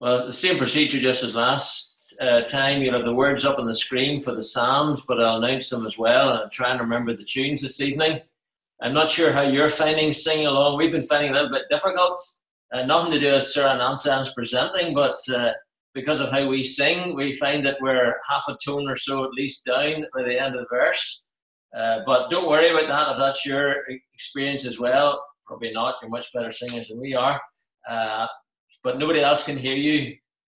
Well, the same procedure just as last uh, time. You'll have the words up on the screen for the Psalms, but I'll announce them as well and I'll try and remember the tunes this evening. I'm not sure how you're finding singing along. We've been finding it a little bit difficult. Uh, nothing to do with Sir Anselm's presenting, but uh, because of how we sing, we find that we're half a tone or so at least down by the end of the verse. Uh, but don't worry about that if that's your experience as well. Probably not. You're much better singers than we are. But nobody else can hear you.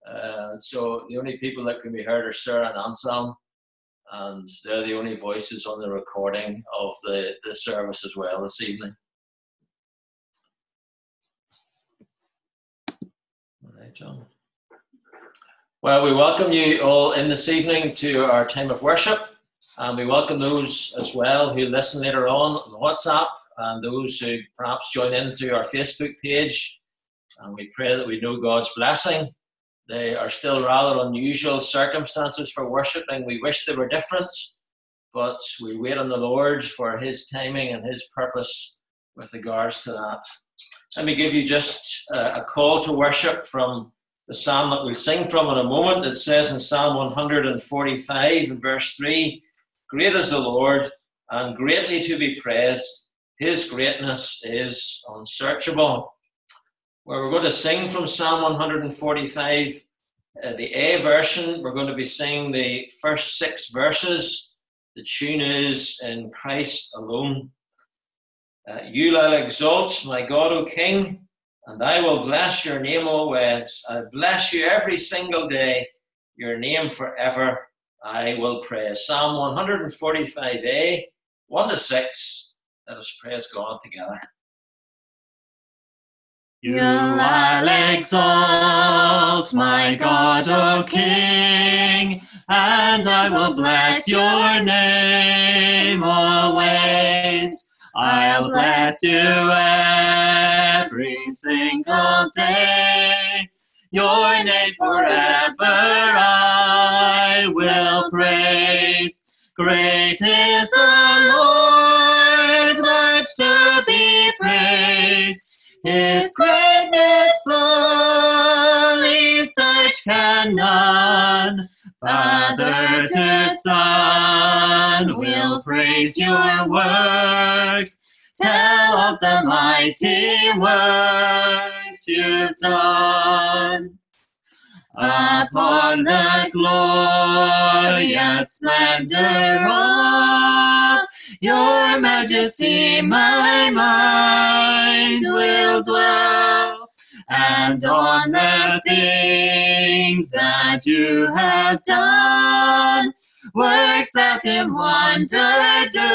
Uh, so the only people that can be heard are Sir and Anselm, and they're the only voices on the recording of the, the service as well this evening. All right, John. Well, we welcome you all in this evening to our time of worship, and we welcome those as well who listen later on on WhatsApp, and those who perhaps join in through our Facebook page and we pray that we know God's blessing. They are still rather unusual circumstances for worshipping. We wish they were different, but we wait on the Lord for His timing and His purpose with regards to that. Let me give you just a call to worship from the psalm that we'll sing from in a moment. It says in Psalm 145 and verse 3 Great is the Lord and greatly to be praised. His greatness is unsearchable where we're going to sing from Psalm 145, uh, the A version. We're going to be singing the first six verses. The tune is in Christ alone. Uh, you I'll exalt, my God, O King, and I will bless your name always. I bless you every single day. Your name forever I will praise. Psalm 145a, 1 to 6. Let us praise God together. You I'll exalt, my God, O King, and I will bless your name always. I'll bless you every single day. Your name forever I will praise. Great is the Lord, much to be praised. His greatness fully search can none. Father to Son will praise your works. Tell of the mighty works you've done. Upon the glorious splendor of your majesty, my mind will dwell, and on the things that you have done, works that in wonder do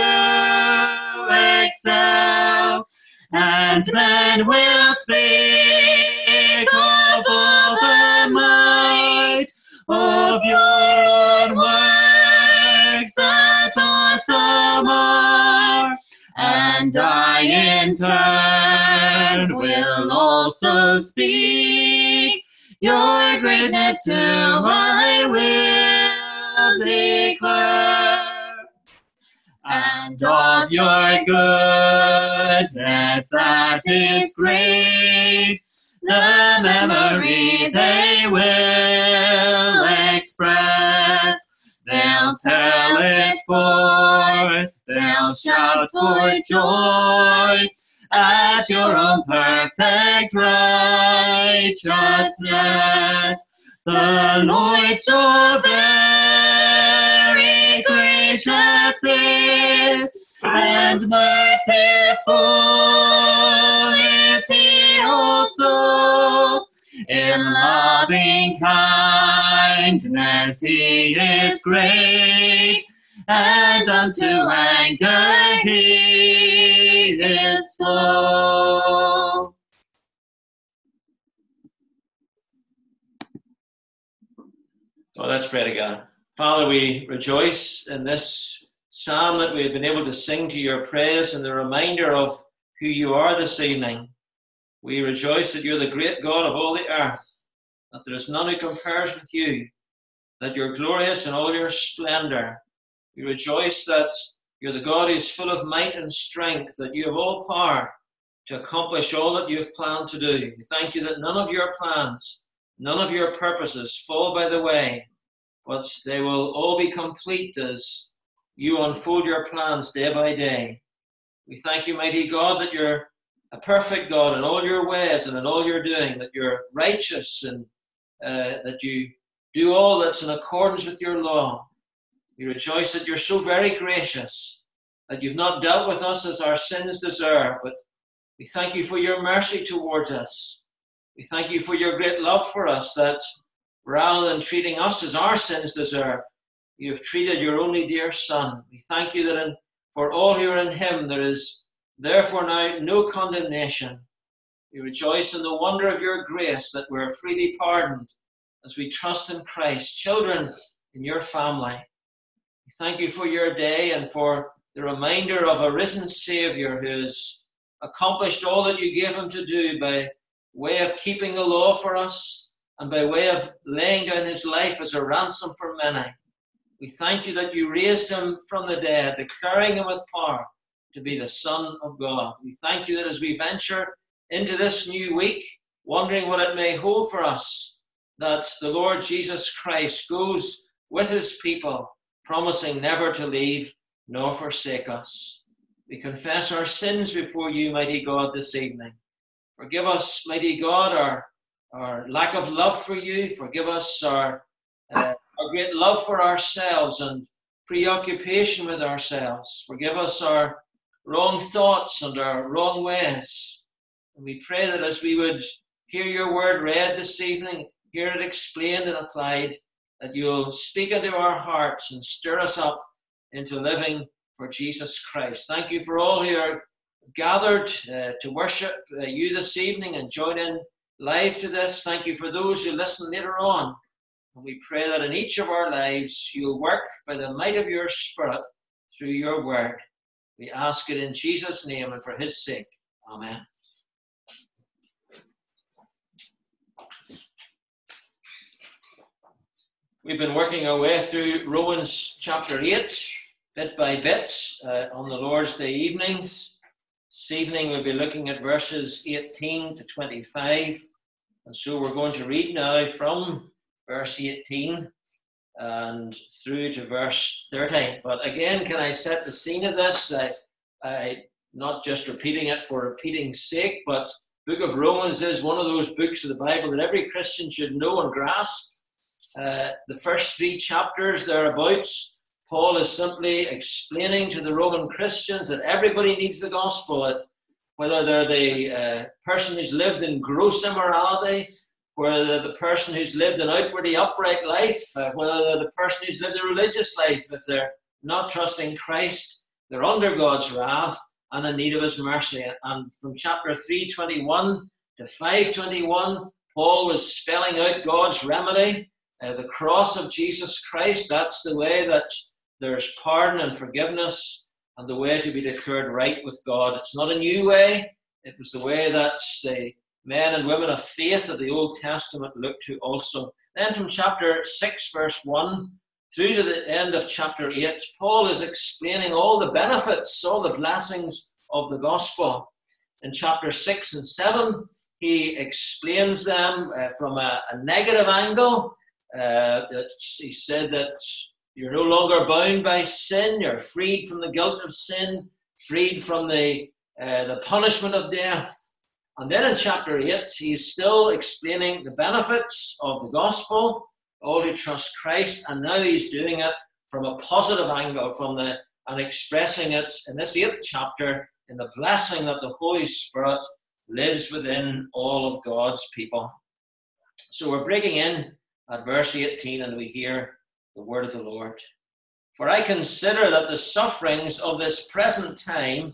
excel, and men will speak of all the might of your own works that awesome are, and I in turn will also speak your greatness till I will declare. And of your goodness that is great, the memory they will express. They'll tell it forth, they'll shout for joy at your own perfect righteousness. The Lord so very gracious is, and merciful is he also. In loving kindness he is great, and unto anger he is slow. Well, let's pray together. Father, we rejoice in this psalm that we have been able to sing to your praise and the reminder of who you are this evening. We rejoice that you're the great God of all the earth, that there is none who compares with you, that you're glorious in all your splendor. We rejoice that you're the God who is full of might and strength, that you have all power to accomplish all that you have planned to do. We thank you that none of your plans none of your purposes fall by the way, but they will all be complete as you unfold your plans day by day. We thank you, mighty God, that you're a perfect God in all your ways and in all you're doing, that you're righteous and uh, that you do all that's in accordance with your law. We rejoice that you're so very gracious, that you've not dealt with us as our sins deserve, but we thank you for your mercy towards us. We thank you for your great love for us, that rather than treating us as our sins deserve, you have treated your only dear Son. We thank you that in, for all who are in him there is therefore now no condemnation. We rejoice in the wonder of your grace that we're freely pardoned as we trust in Christ, children in your family. We thank you for your day and for the reminder of a risen Saviour who has accomplished all that you gave him to do by way of keeping the law for us and by way of laying down his life as a ransom for many. We thank you that you raised him from the dead, declaring him with power to be the Son of God. We thank you that as we venture into this new week, wondering what it may hold for us, that the Lord Jesus Christ goes with his people, promising never to leave nor forsake us. We confess our sins before you, mighty God, this evening. Forgive us, mighty God, our, our lack of love for you. Forgive us our, uh, our great love for ourselves and preoccupation with ourselves. Forgive us our wrong thoughts and our wrong ways. And we pray that as we would hear your word read this evening, hear it explained and applied, that you'll speak into our hearts and stir us up into living for Jesus Christ. Thank you for all who are gathered uh, to worship uh, you this evening and join in live to this. Thank you for those who listen later on. And we pray that in each of our lives you'll work by the might of your Spirit through your word. We ask it in Jesus' name and for his sake. Amen. We've been working our way through Romans chapter 8 bit by bit uh, on the Lord's Day evenings. This evening we'll be looking at verses 18 to 25. And so we're going to read now from verse 18 and through to verse 30. But again, can I set the scene of this? I, I not just repeating it for repeating's sake, but Book of Romans is one of those books of the Bible that every Christian should know and grasp. Uh, the first three chapters thereabouts Paul is simply explaining to the Roman Christians that everybody needs the gospel, whether they're the uh, person who's lived in gross immorality, whether they're the person who's lived an outwardly upright life, uh, whether they're the person who's lived a religious life, if they're not trusting Christ, they're under God's wrath and in need of his mercy. And from chapter 321 to 521, Paul was spelling out God's remedy, uh, the cross of Jesus Christ. That's the way that there's pardon and forgiveness and the way to be declared right with God. It's not a new way, it was the way that the men and women of faith of the Old Testament looked to also. Then from chapter 6, verse 1 through to the end of chapter 8, Paul is explaining all the benefits, all the blessings of the gospel. In chapter 6 and 7, he explains them uh, from a, a, negative angle. Uh, he said that you're no longer bound by sin. You're freed from the guilt of sin, freed from the, uh, the punishment of death. And then in chapter 8, he's still explaining the benefits of the gospel, all who trust Christ, and now he's doing it from a positive angle, from the and expressing it in this eighth chapter in the blessing that the Holy Spirit lives within all of God's people. So we're breaking in at verse 18, and we hear the word of the Lord. For I consider that the sufferings of this present time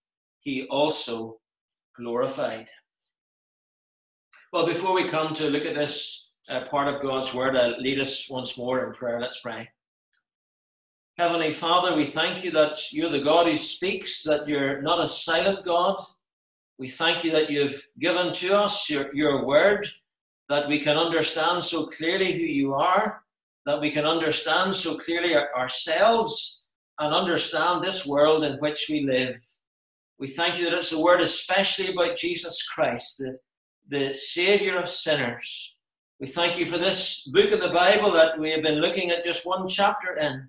he also glorified. Well, before we come to look at this uh, part of God's word, I'll lead us once more in prayer. Let's pray. Heavenly Father, we thank you that you're the God who speaks, that you're not a silent God. We thank you that you've given to us your, your word, that we can understand so clearly who you are, that we can understand so clearly ourselves and understand this world in which we live. We thank you that it's a word especially about Jesus Christ, the, the Savior of sinners. We thank you for this book of the Bible that we have been looking at just one chapter in,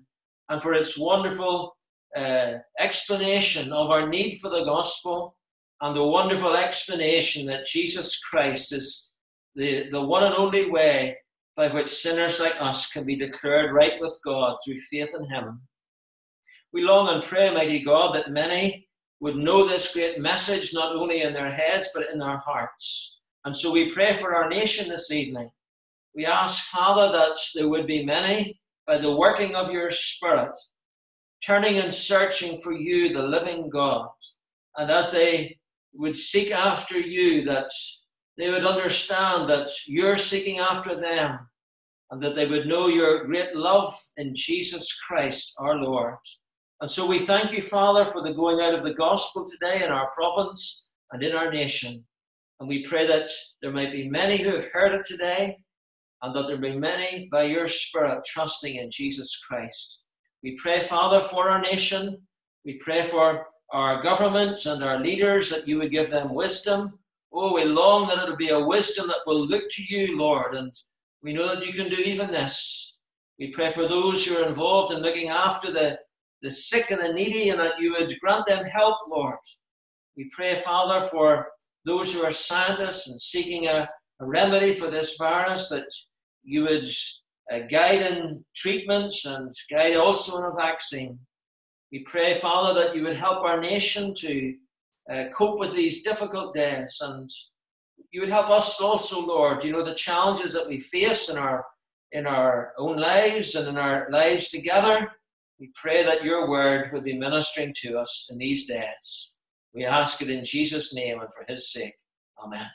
and for its wonderful uh, explanation of our need for the gospel and the wonderful explanation that Jesus Christ is the, the one and only way by which sinners like us can be declared right with God through faith in Him. We long and pray, mighty God, that many would know this great message not only in their heads but in their hearts. And so we pray for our nation this evening. We ask, Father, that there would be many, by the working of your Spirit, turning and searching for you, the living God. And as they would seek after you, that they would understand that you're seeking after them, and that they would know your great love in Jesus Christ our Lord. And so we thank you, Father, for the going out of the gospel today in our province and in our nation. And we pray that there might be many who have heard it today, and that there be many by your Spirit trusting in Jesus Christ. We pray, Father, for our nation. We pray for our government and our leaders that you would give them wisdom. Oh, we long that it'll be a wisdom that will look to you, Lord, and we know that you can do even this. We pray for those who are involved in looking after the the sick and the needy, and that you would grant them help, Lord. We pray, Father, for those who are scientists and seeking a, a remedy for this virus, that you would uh, guide in treatments and guide also in a vaccine. We pray, Father, that you would help our nation to uh, cope with these difficult days and you would help us also, Lord. You know the challenges that we face in our in our own lives and in our lives together. We pray that your word will be ministering to us in these days. We ask it in Jesus' name and for his sake. Amen.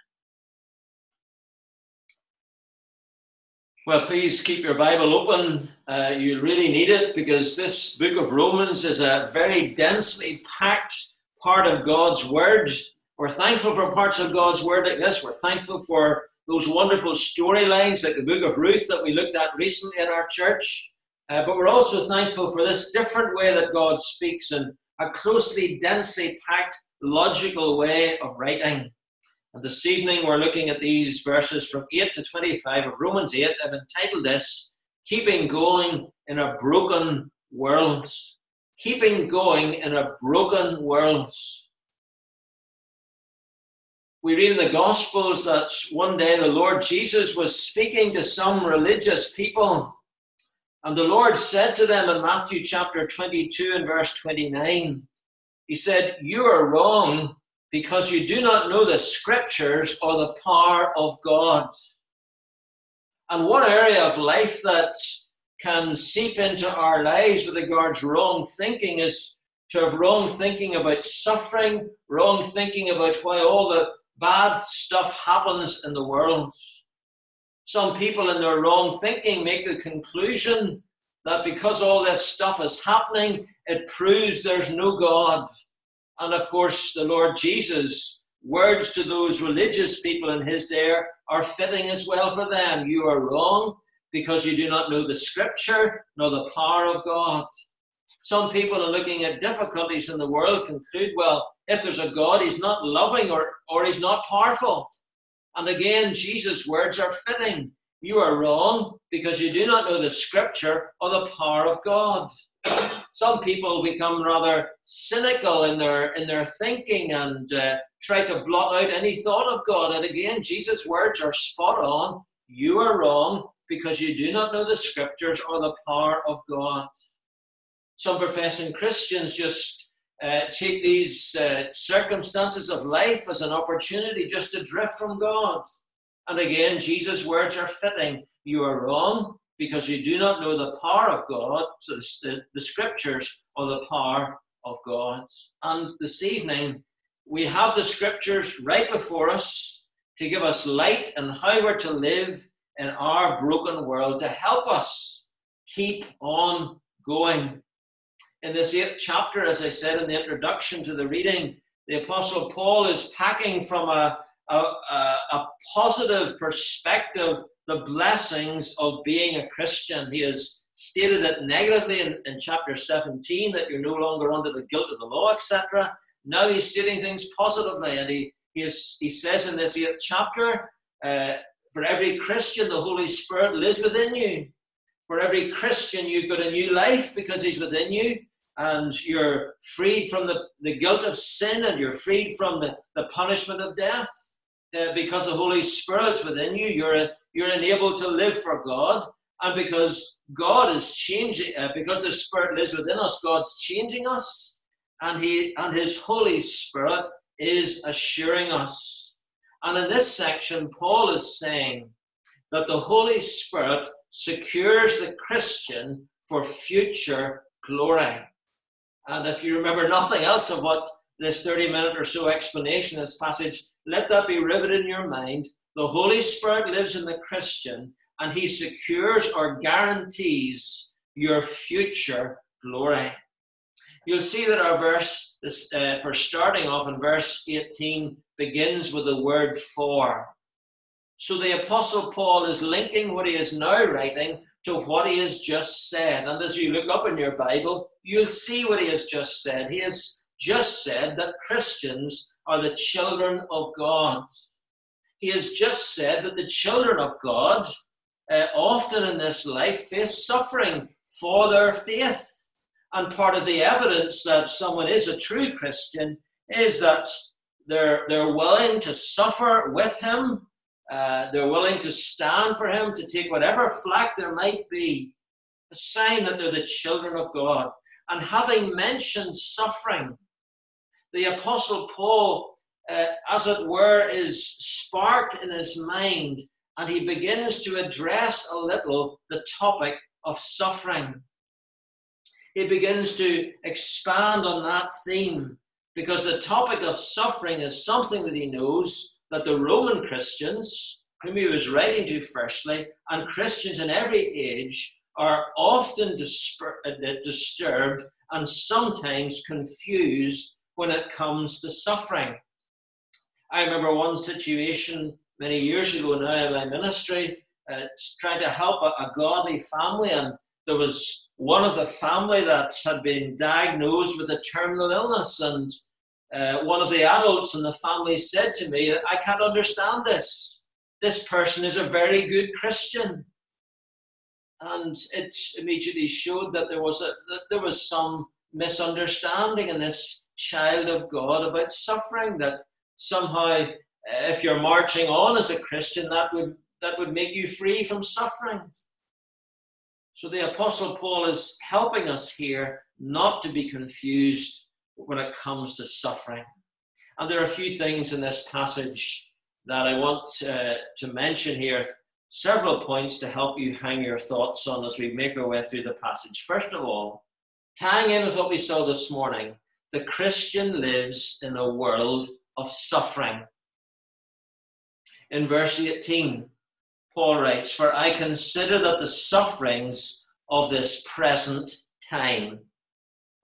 Well, please keep your Bible open. Uh, you really need it because this book of Romans is a very densely packed part of God's Word. We're thankful for parts of God's Word like this. We're thankful for those wonderful storylines like the book of Ruth that we looked at recently in our church. Uh, but we're also thankful for this different way that God speaks in a closely, densely packed, logical way of writing. And this evening we're looking at these verses from 8 to 25 of Romans 8. I've entitled this, Keeping Going in a Broken World. Keeping Going in a Broken World. We read in the Gospels that one day the Lord Jesus was speaking to some religious people and the Lord said to them in Matthew chapter 22 and verse 29, He said, You are wrong because you do not know the scriptures or the power of God. And one area of life that can seep into our lives with regards wrong thinking is to have wrong thinking about suffering, wrong thinking about why all the bad stuff happens in the world. Some people in their wrong thinking make the conclusion that because all this stuff is happening, it proves there's no God. And of course, the Lord Jesus' words to those religious people in his day are fitting as well for them. You are wrong because you do not know the scripture nor the power of God. Some people are looking at difficulties in the world conclude, well, if there's a God, he's not loving or, or he's not powerful. And again, Jesus' words are fitting. You are wrong because you do not know the scripture or the power of God. Some people become rather cynical in their in their thinking and uh, try to blot out any thought of God. And again, Jesus' words are spot on. You are wrong because you do not know the scriptures or the power of God. Some professing Christians just uh, take these uh, circumstances of life as an opportunity just to drift from God. And again, Jesus' words are fitting. You are wrong because you do not know the power of God, so the, the scriptures or the power of God. And this evening, we have the scriptures right before us to give us light and how we're to live in our broken world to help us keep on going. In this eighth chapter, as I said in the introduction to the reading, the Apostle Paul is packing from a, a, a, a positive perspective the blessings of being a Christian. He has stated it negatively in, in chapter 17 that you're no longer under the guilt of the law, etc. Now he's stating things positively, and he, he, is, he says in this eighth chapter, uh, for every Christian, the Holy Spirit lives within you. For every Christian, you've got a new life because He's within you, and you're freed from the, the guilt of sin and you're freed from the, the punishment of death. Uh, because the Holy Spirit's within you, you're, you're enabled to live for God. And because God is changing, uh, because the Spirit lives within us, God's changing us. And, he, and His Holy Spirit is assuring us. And in this section, Paul is saying that the Holy Spirit secures the Christian for future glory. And if you remember nothing else of what this 30 minute or so explanation this passage, let that be riveted in your mind. The Holy Spirit lives in the Christian and he secures or guarantees your future glory. You'll see that our verse, this, uh, for starting off in verse 18, begins with the word for. So the Apostle Paul is linking what he is now writing to what he has just said. And as you look up in your Bible, you'll see what he has just said. He has just said that Christians are the children of God. He has just said that the children of God uh, often in this life face suffering for their faith. And part of the evidence that someone is a true Christian is that they're, they're willing to suffer with him. Uh, they're willing to stand for him, to take whatever flack there might be. A sign that they're the children of God. And having mentioned suffering, the Apostle Paul, uh, as it were, is sparked in his mind and he begins to address a little the topic of suffering. He begins to expand on that theme because the topic of suffering is something that he knows that the Roman Christians, whom he was writing to firstly, and Christians in every age, are often uh, disturbed and sometimes confused when it comes to suffering. I remember one situation many years ago now in my ministry, uh, trying to help a, a godly family, and there was one of the family that had been diagnosed with a terminal illness, and uh, one of the adults in the family said to me, I can't understand this. This person is a very good Christian. And it immediately showed that there was, a, that there was some misunderstanding in this child of God about suffering, that somehow if you're marching on as a Christian, that would, that would make you free from suffering. So the Apostle Paul is helping us here not to be confused when it comes to suffering. And there are a few things in this passage that I want uh, to mention here several points to help you hang your thoughts on as we make our way through the passage. First of all, tying in with what we saw this morning, the Christian lives in a world of suffering. In verse 18, Paul writes, For I consider that the sufferings of this present time.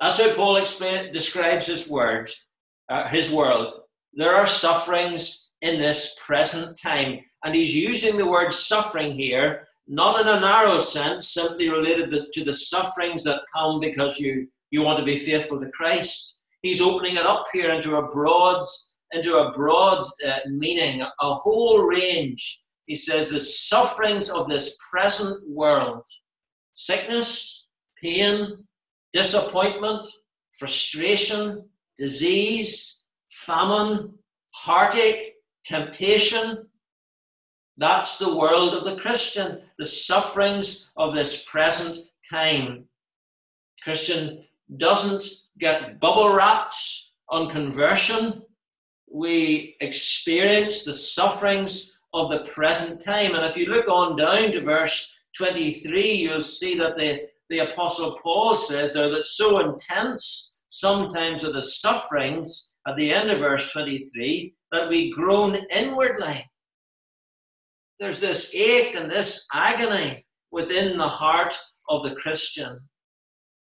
That's how Paul explain, describes his words, uh, his world. There are sufferings in this present time. And he's using the word suffering here, not in a narrow sense, simply related to the sufferings that come because you, you want to be faithful to Christ. He's opening it up here into a broad, into a broad uh, meaning, a whole range. He says the sufferings of this present world, sickness, pain, disappointment, frustration, disease, famine, heartache, temptation, that's the world of the Christian, the sufferings of this present time. Christian doesn't get bubble wrapped on conversion. We experience the sufferings of the present time. And if you look on down to verse 23, you'll see that the, the Apostle Paul says there that so intense sometimes are the sufferings at the end of verse 23 that we groan inwardly there's this ache and this agony within the heart of the Christian.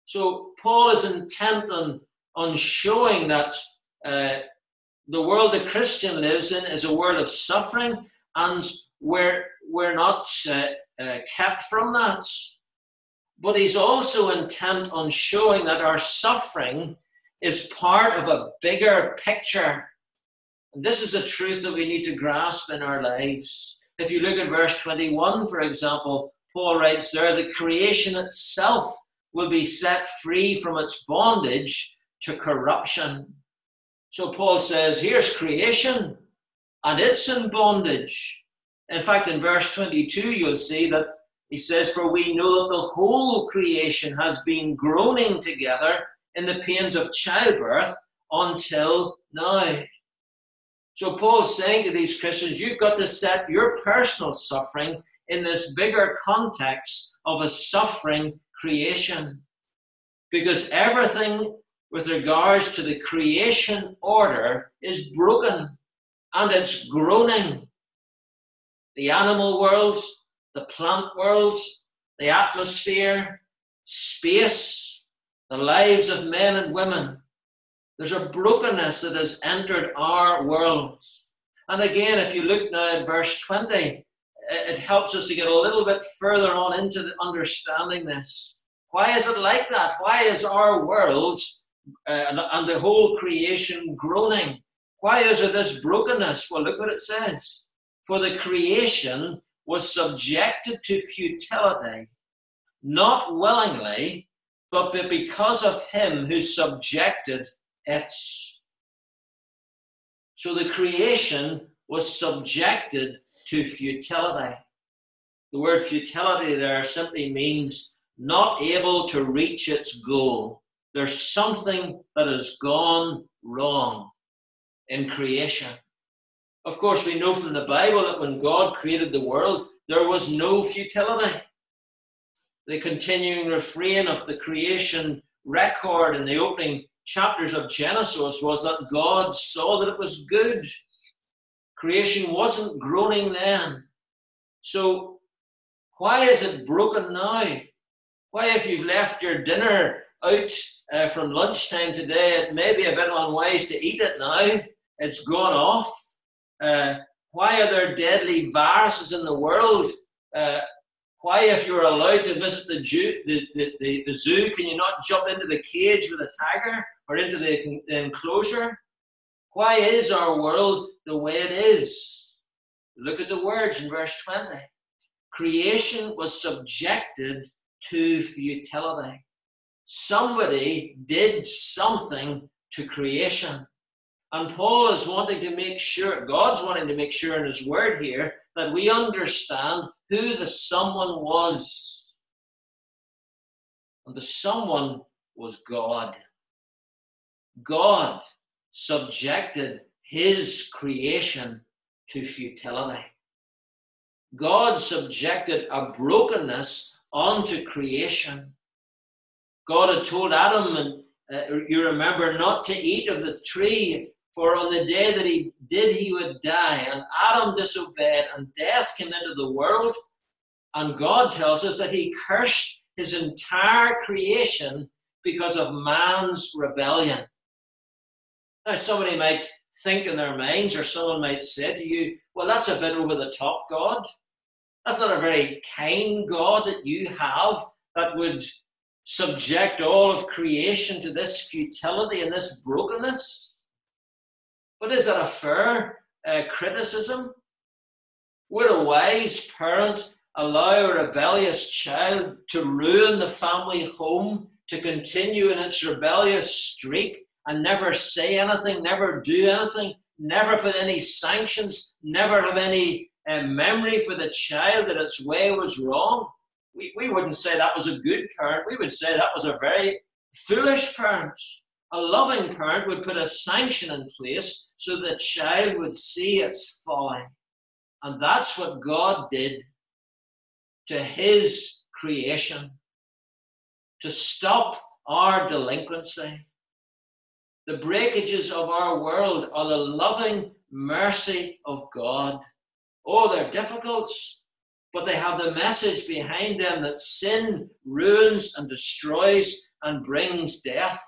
So Paul is intent on, on showing that uh, the world the Christian lives in is a world of suffering, and we're, we're not uh, uh, kept from that. But he's also intent on showing that our suffering is part of a bigger picture. And this is a truth that we need to grasp in our lives. If you look at verse 21, for example, Paul writes there, the creation itself will be set free from its bondage to corruption. So Paul says, here's creation, and it's in bondage. In fact, in verse 22, you'll see that he says, For we know that the whole creation has been groaning together in the pains of childbirth until now. So Paul's saying to these Christians, you've got to set your personal suffering in this bigger context of a suffering creation. Because everything with regards to the creation order is broken and it's groaning. The animal worlds, the plant worlds, the atmosphere, space, the lives of men and women there's a brokenness that has entered our worlds. And again, if you look now at verse 20, it helps us to get a little bit further on into understanding this. Why is it like that? Why is our world uh, and, the whole creation groaning? Why is there this brokenness? Well, look what it says. For the creation was subjected to futility, not willingly, but because of him who subjected it. so the creation was subjected to futility. The word futility there simply means not able to reach its goal. There's something that has gone wrong in creation. Of course, we know from the Bible that when God created the world, there was no futility. The continuing refrain of the creation record in the opening chapters of Genesis was that God saw that it was good. Creation wasn't groaning then. So, why is it broken now? Why, if you've left your dinner out uh, from lunchtime today, it may be a bit unwise to eat it now. It's gone off. Uh, why are there deadly viruses in the world? Uh, why, if you're allowed to visit the, the, the, the, zoo, can you not jump into the cage with a tiger? or into the enclosure? Why is our world the way it is? Look at the words in verse 20. Creation was subjected to futility. Somebody did something to creation. And Paul is wanting to make sure, God's wanting to make sure in his word here, that we understand who the someone was. And the someone was God. God subjected his creation to futility. God subjected a brokenness onto creation. God had told Adam, and uh, you remember, not to eat of the tree, for on the day that he did, he would die. And Adam disobeyed, and death came into the world. And God tells us that he cursed his entire creation because of man's rebellion. Now, somebody might think in their minds, or someone might say to you, Well, that's a bit over the top, God. That's not a very kind God that you have that would subject all of creation to this futility and this brokenness. But is that a fair uh, criticism? Would a wise parent allow a rebellious child to ruin the family home, to continue in its rebellious streak, and never say anything, never do anything, never put any sanctions, never have any uh, memory for the child that its way was wrong. We, we wouldn't say that was a good parent. We would say that was a very foolish parent. A loving parent would put a sanction in place so the child would see its folly. And that's what God did to his creation to stop our delinquency, the breakages of our world are the loving mercy of God. Oh, they're difficult, but they have the message behind them that sin ruins and destroys and brings death.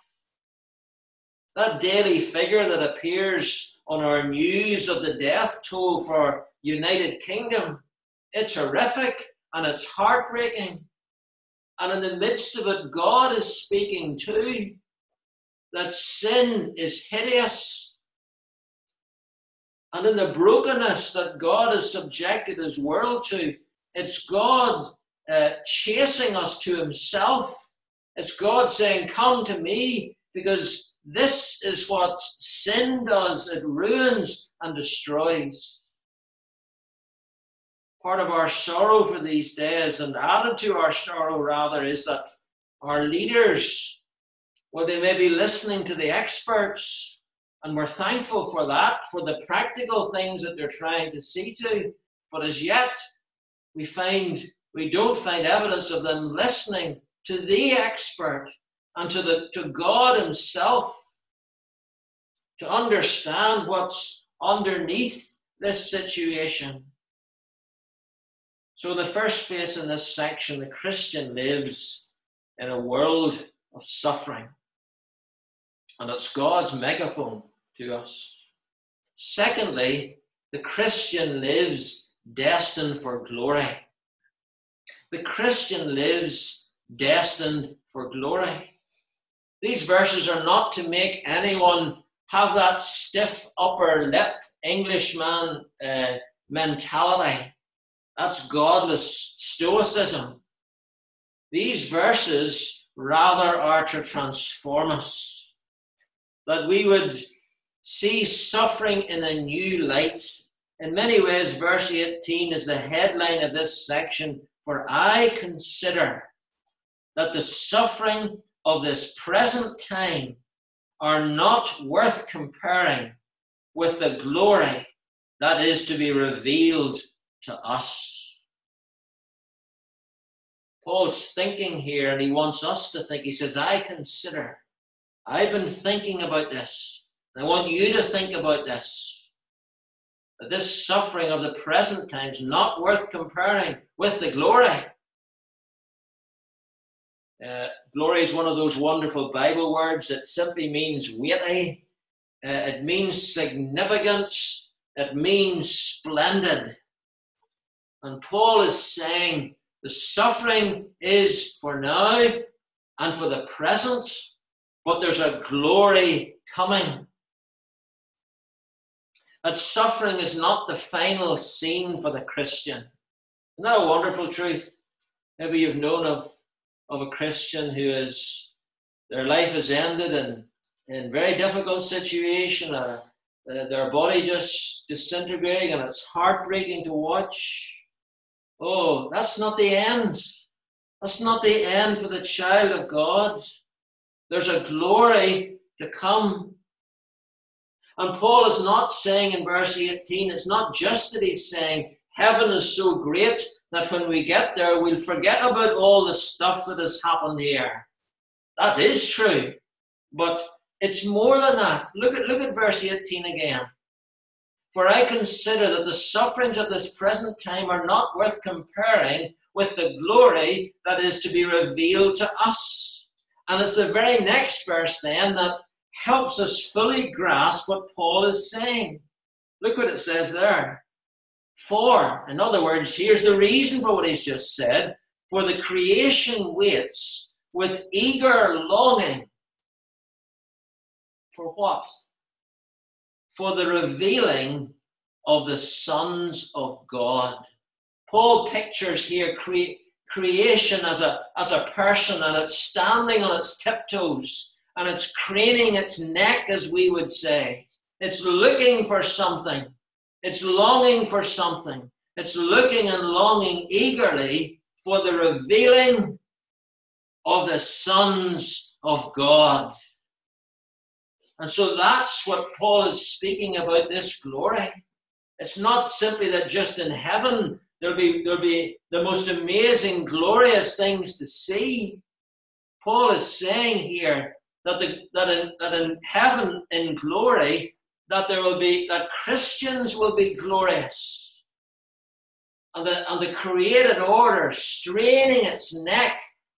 That daily figure that appears on our news of the death toll for United Kingdom, it's horrific and it's heartbreaking. And in the midst of it, God is speaking too that sin is hideous. And in the brokenness that God has subjected his world to, it's God uh, chasing us to himself. It's God saying, Come to me, because this is what sin does it ruins and destroys. Part of our sorrow for these days, and added to our sorrow rather, is that our leaders or they may be listening to the experts. And we're thankful for that, for the practical things that they're trying to see to. But as yet, we find we don't find evidence of them listening to the expert and to the to God Himself to understand what's underneath this situation. So, in the first place in this section, the Christian lives in a world of suffering. And it's God's megaphone to us. Secondly, the Christian lives destined for glory. The Christian lives destined for glory. These verses are not to make anyone have that stiff upper lip Englishman uh, mentality. That's godless stoicism. These verses rather are to transform us that we would see suffering in a new light. In many ways, verse 18 is the headline of this section. For I consider that the suffering of this present time are not worth comparing with the glory that is to be revealed to us. Paul's thinking here, and he wants us to think. He says, I consider I've been thinking about this. I want you to think about this. That this suffering of the present time is not worth comparing with the glory. Uh, glory is one of those wonderful Bible words that simply means weighty, uh, it means significance, it means splendid. And Paul is saying the suffering is for now and for the present but there's a glory coming. That suffering is not the final scene for the Christian. Isn't that a wonderful truth? Maybe you've known of, of a Christian who is, their life has ended in, in very difficult situation, uh, uh, their body just disintegrating, and it's heartbreaking to watch. Oh, that's not the end. That's not the end for the child of God. There's a glory to come. And Paul is not saying in verse 18, it's not just that he's saying heaven is so great that when we get there, we'll forget about all the stuff that has happened here. That is true. But it's more than that. Look at, look at verse 18 again. For I consider that the sufferings of this present time are not worth comparing with the glory that is to be revealed to us. And it's the very next verse then that helps us fully grasp what Paul is saying. Look what it says there. For, in other words, here's the reason for what he's just said. For the creation waits with eager longing. For what? For the revealing of the sons of God. Paul pictures here cre- creation as a, as a person and it's standing on its tiptoes and it's craning its neck, as we would say. It's looking for something. It's longing for something. It's looking and longing eagerly for the revealing of the sons of God. And so that's what Paul is speaking about this glory. It's not simply that just in heaven there'll be, there'll be the most amazing, glorious things to see. Paul is saying here that, the, that, in, that in heaven, in glory, that there will be that Christians will be glorious. And the, and the created order straining its neck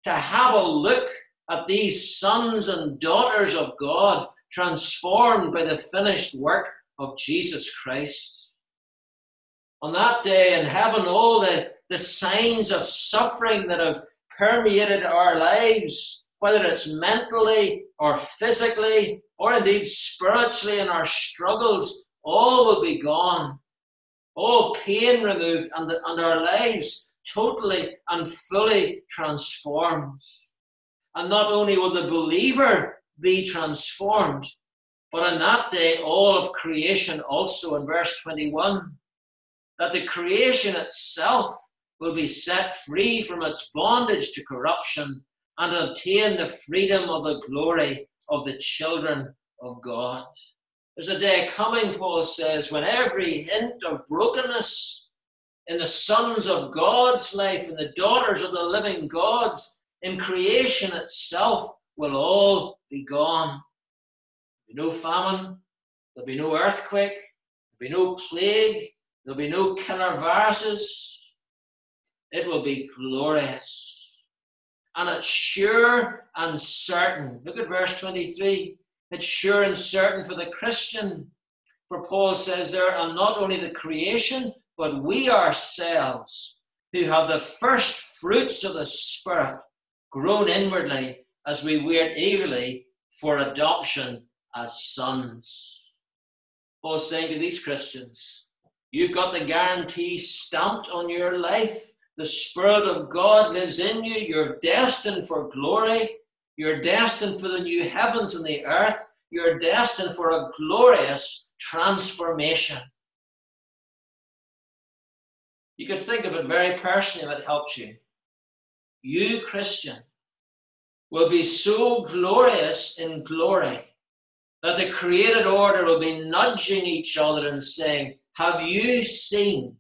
to have a look at these sons and daughters of God transformed by the finished work of Jesus Christ. On that day in heaven, all the, the signs of suffering that have permeated our lives, whether it's mentally or physically or indeed spiritually in our struggles, all will be gone. All pain removed and, the, and our lives totally and fully transformed. And not only will the believer be transformed, but on that day, all of creation also, in verse 21, that the creation itself will be set free from its bondage to corruption and obtain the freedom of the glory of the children of God. There's a day coming, Paul says, when every hint of brokenness in the sons of God's life and the daughters of the living God in creation itself will all be gone. There'll be no famine, there'll be no earthquake, there'll be no plague, there'll be no killer viruses. It will be glorious and it's sure and certain. Look at verse 23. It's sure and certain for the Christian. For Paul says there, and not only the creation, but we ourselves, who have the first fruits of the Spirit, groan inwardly as we wait eagerly for adoption as sons. Paul's saying to these Christians, you've got the guarantee stamped on your life the Spirit of God lives in you. You're destined for glory. You're destined for the new heavens and the earth. You're destined for a glorious transformation. You could think of it very personally if it helps you. You, Christian, will be so glorious in glory that the created order will be nudging each other and saying, Have you seen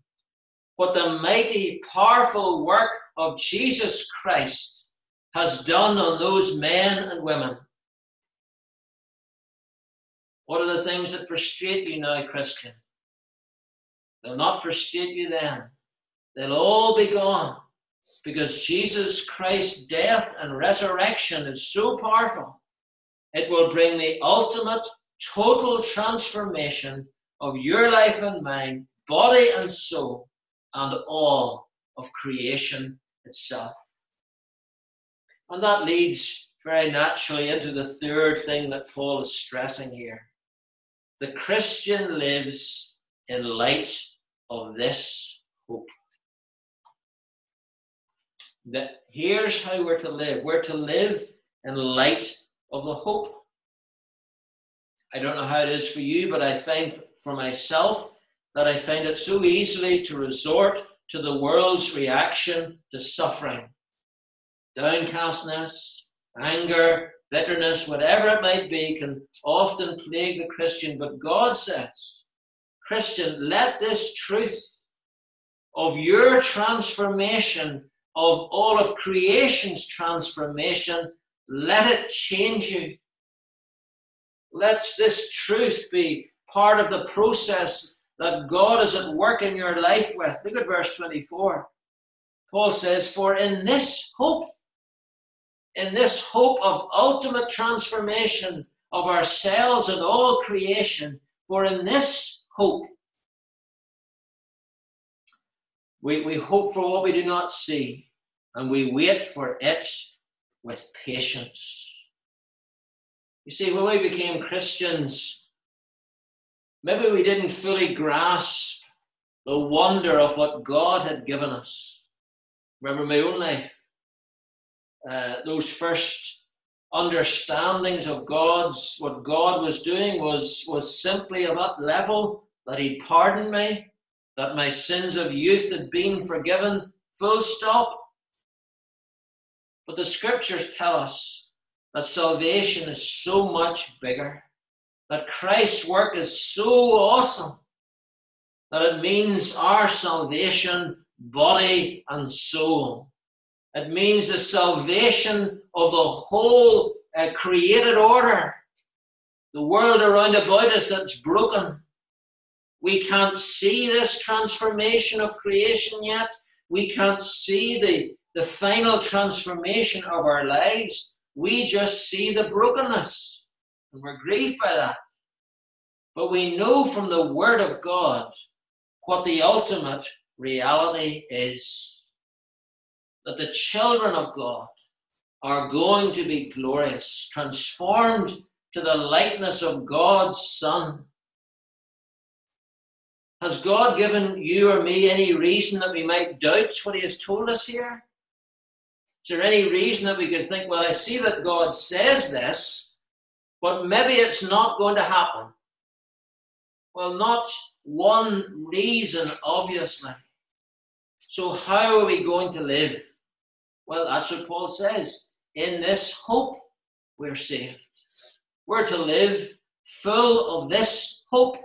what the mighty, powerful work of Jesus Christ has done on those men and women. What are the things that frustrate you now, Christian? They'll not frustrate you then. They'll all be gone because Jesus Christ's death and resurrection is so powerful. It will bring the ultimate, total transformation of your life and mine, body and soul, and all of creation itself. And that leads very naturally into the third thing that Paul is stressing here. The Christian lives in light of this hope. That here's how we're to live. We're to live in light of the hope. I don't know how it is for you, but I find for myself that I find it so easily to resort to the world's reaction to suffering. Downcastness, anger, bitterness, whatever it might be, can often plague the Christian. But God says, Christian, let this truth of your transformation, of all of creation's transformation, let it change you. Let this truth be part of the process that God is at work in your life with. Look at verse 24. Paul says, For in this hope, in this hope of ultimate transformation of ourselves and all creation, for in this hope, we, we hope for what we do not see, and we wait for it with patience. You see, when we became Christians, maybe we didn't fully grasp the wonder of what God had given us. Remember my own life? Uh, those first understandings of God's, what God was doing was, was simply of that level that He pardoned me, that my sins of youth had been forgiven, full stop. But the scriptures tell us that salvation is so much bigger, that Christ's work is so awesome, that it means our salvation, body and soul. It means the salvation of the whole uh, created order. The world around about us that's broken. We can't see this transformation of creation yet. We can't see the, the final transformation of our lives. We just see the brokenness. And we're grieved by that. But we know from the Word of God what the ultimate reality is that the children of God are going to be glorious, transformed to the likeness of God's Son. Has God given you or me any reason that we might doubt what He has told us here? Is there any reason that we could think, well, I see that God says this, but maybe it's not going to happen? Well, not one reason, obviously. So, how are we going to live? Well, that's what Paul says. In this hope, we're saved. We're to live full of this hope.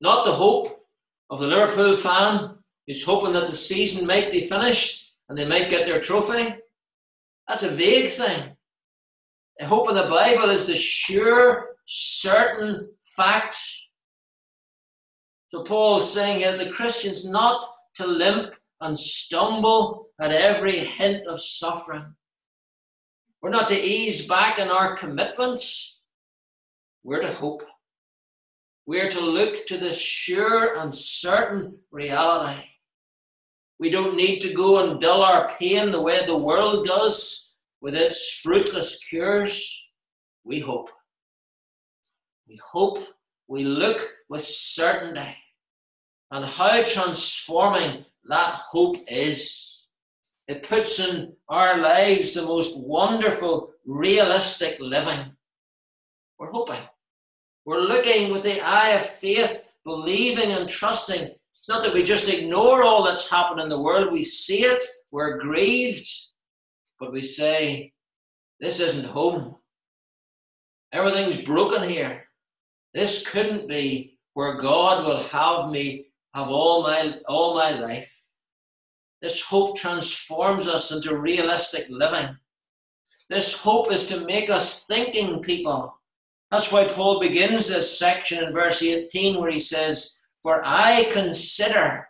Not the hope of the Liverpool fan who's hoping that the season might be finished and they might get their trophy. That's a vague thing. The hope of the Bible is the sure, certain fact. So Paul is saying here the Christian's not to limp and stumble at every hint of suffering. We're not to ease back in our commitments. We're to hope. We're to look to the sure and certain reality. We don't need to go and dull our pain the way the world does with its fruitless cures. We hope. We hope. We look with certainty. And how transforming that hope is. It puts in our lives the most wonderful, realistic living. We're hoping. We're looking with the eye of faith, believing and trusting. It's not that we just ignore all that's happened in the world. We see it, we're grieved, but we say, This isn't home. Everything's broken here. This couldn't be where God will have me have all my all my life. This hope transforms us into realistic living. This hope is to make us thinking people. That's why Paul begins this section in verse 18 where he says, For I consider.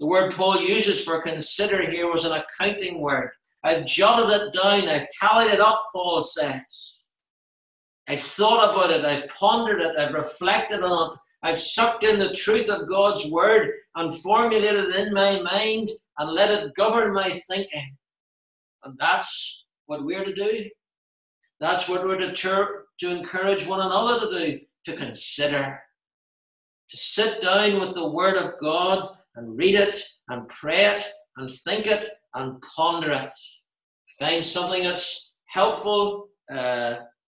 The word Paul uses for consider here was an accounting word. I've jotted it down, I've tallied it up, Paul says. I've thought about it, I've pondered it, I've reflected on it, I've sucked in the truth of God's word and formulated it in my mind and let it govern my thinking. And that's what we're to do. That's what we're to, ter- to encourage one another to do, to consider. To sit down with the Word of God and read it and pray it and think it and ponder it. Find something that's helpful, uh,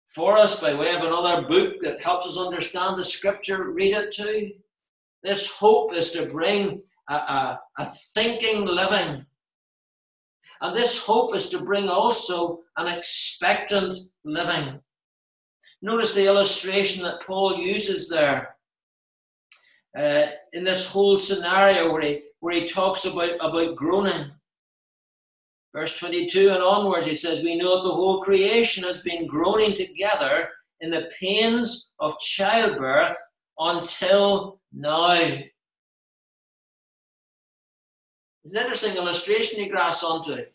for us by way of another book that helps us understand the scripture, read it too. This hope is to bring a, a, a thinking living. And this hope is to bring also an expectant living. Notice the illustration that Paul uses there. uh, in this whole scenario where he, where he talks about, about groaning. Verse 22 and onwards, he says, We know that the whole creation has been groaning together in the pains of childbirth until now. It's an interesting illustration he grasps onto.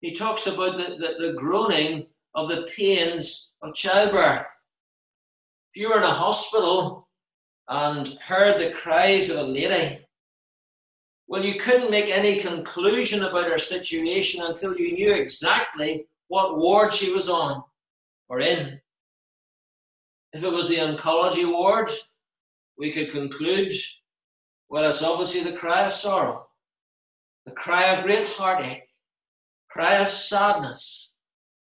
He talks about the, the, the groaning of the pains of childbirth. If you were in a hospital and heard the cries of a lady, well, you couldn't make any conclusion about her situation until you knew exactly what ward she was on or in. If it was the oncology ward, we could conclude, well, it's obviously the cry of sorrow, the cry of great heartache, cry of sadness.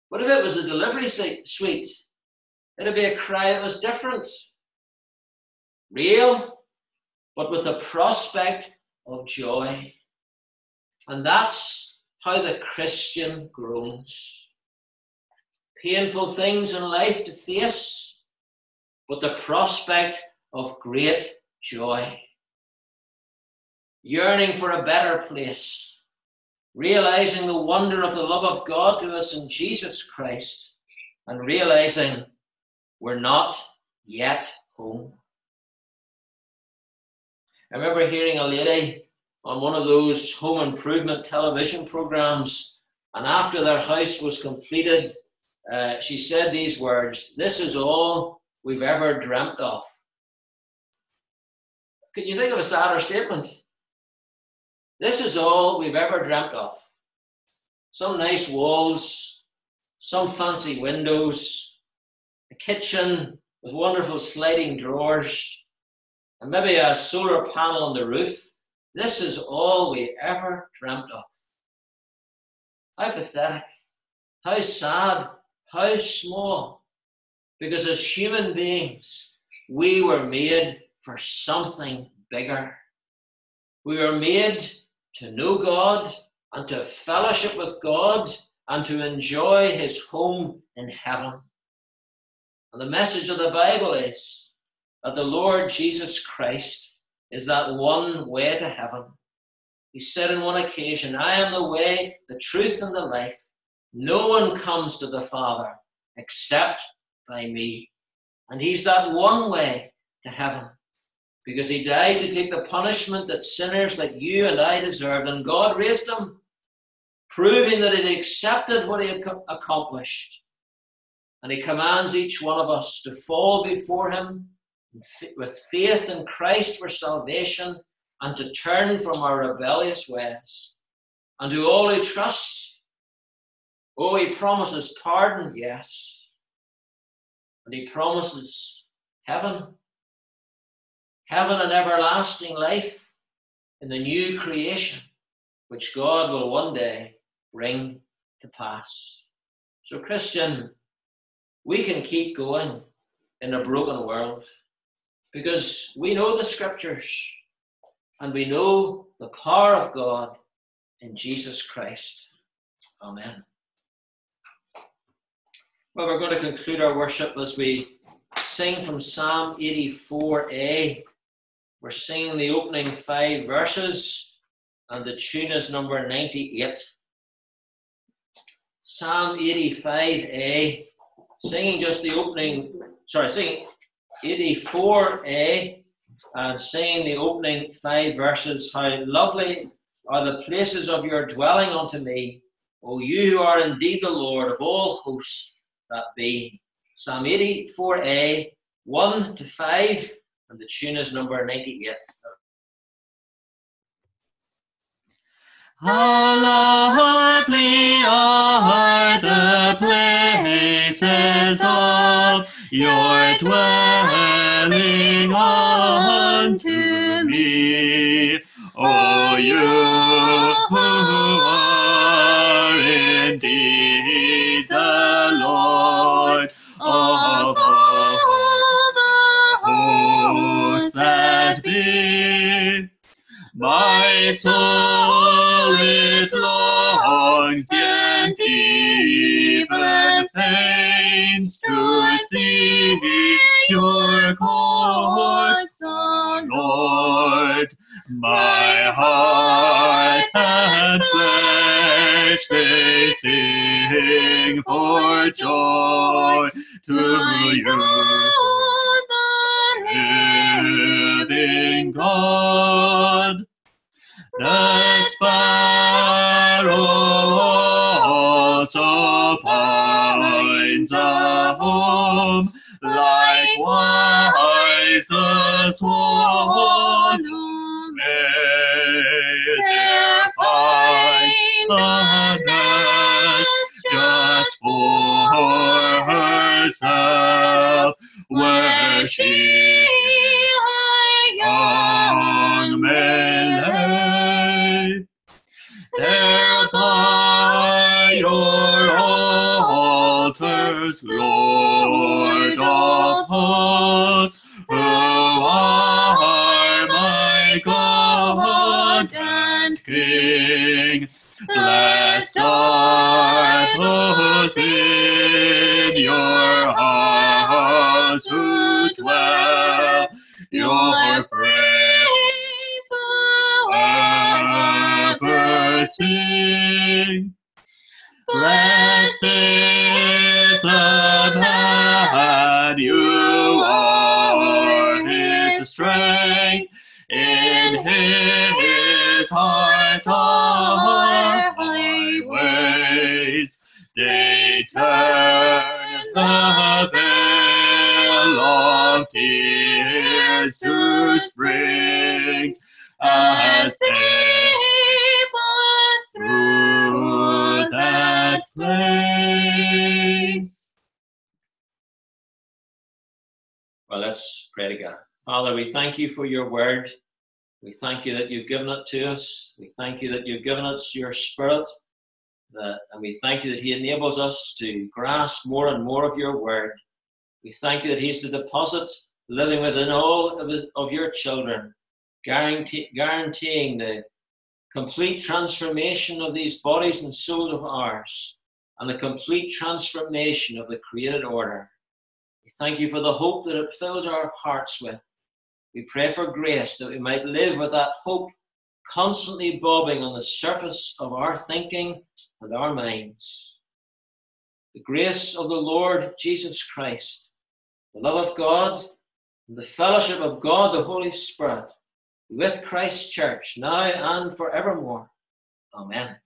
But if it was a delivery suite, it'd be a cry that was different, real, but with a prospect of joy. And that's how the Christian groans. Painful things in life to face, but the prospect of great joy. Yearning for a better place, realizing the wonder of the love of God to us in Jesus Christ, and realizing we're not yet home. I remember hearing a lady on one of those home improvement television programs, and after their house was completed, uh, she said these words This is all we've ever dreamt of. Can you think of a sadder statement? This is all we've ever dreamt of. Some nice walls, some fancy windows, a kitchen with wonderful sliding drawers, and maybe a solar panel on the roof. This is all we ever dreamt of. How pathetic, how sad, how small. Because as human beings, we were made for something bigger. We were made to know God and to fellowship with God and to enjoy his home in heaven. And the message of the Bible is that the Lord Jesus Christ is that one way to heaven. He said on one occasion, I am the way, the truth, and the life. No one comes to the Father except by me. And He's that one way to heaven because He died to take the punishment that sinners like you and I deserved. And God raised Him, proving that He accepted what He had accomplished. And He commands each one of us to fall before Him with faith in Christ for salvation and to turn from our rebellious ways. And to all who trust, oh, he promises pardon, yes. And he promises heaven, heaven and everlasting life in the new creation, which God will one day bring to pass. So, Christian, we can keep going in a broken world because we know the scriptures and we know the power of God in Jesus Christ. Amen. Well, we're going to conclude our worship as we sing from Psalm 84a. We're singing the opening five verses, and the tune is number 98. Psalm 85a, singing just the opening, sorry, singing 84a and saying the opening five verses, How lovely are the places of your dwelling unto me, O you who are indeed the Lord of all hosts that be. Psalm 84a, 1 to 5, and the tune is number 98. How lovely are the places of your dwelling unto me, O oh, you who are indeed the Lord of all the hosts that be. My soul it longs, and even faints to see Blessed is the man, you are his strength. In his heart are highways. They turn the vale of tears to springs as they place. Well, let's pray together. Father, we thank you for your word. We thank you that you've given it to us. We thank you that you've given us your spirit. That, and we thank you that he enables us to grasp more and more of your word. We thank you that he's the deposit living within all of, of your children, guarantee, guaranteeing the complete transformation of these bodies and souls of ours, and the complete transformation of the created order. We thank you for the hope that it fills our hearts with. We pray for grace that we might live with that hope constantly bobbing on the surface of our thinking and our minds. The grace of the Lord Jesus Christ, the love of God, and the fellowship of God the Holy Spirit with Christ's church now and forevermore. Amen.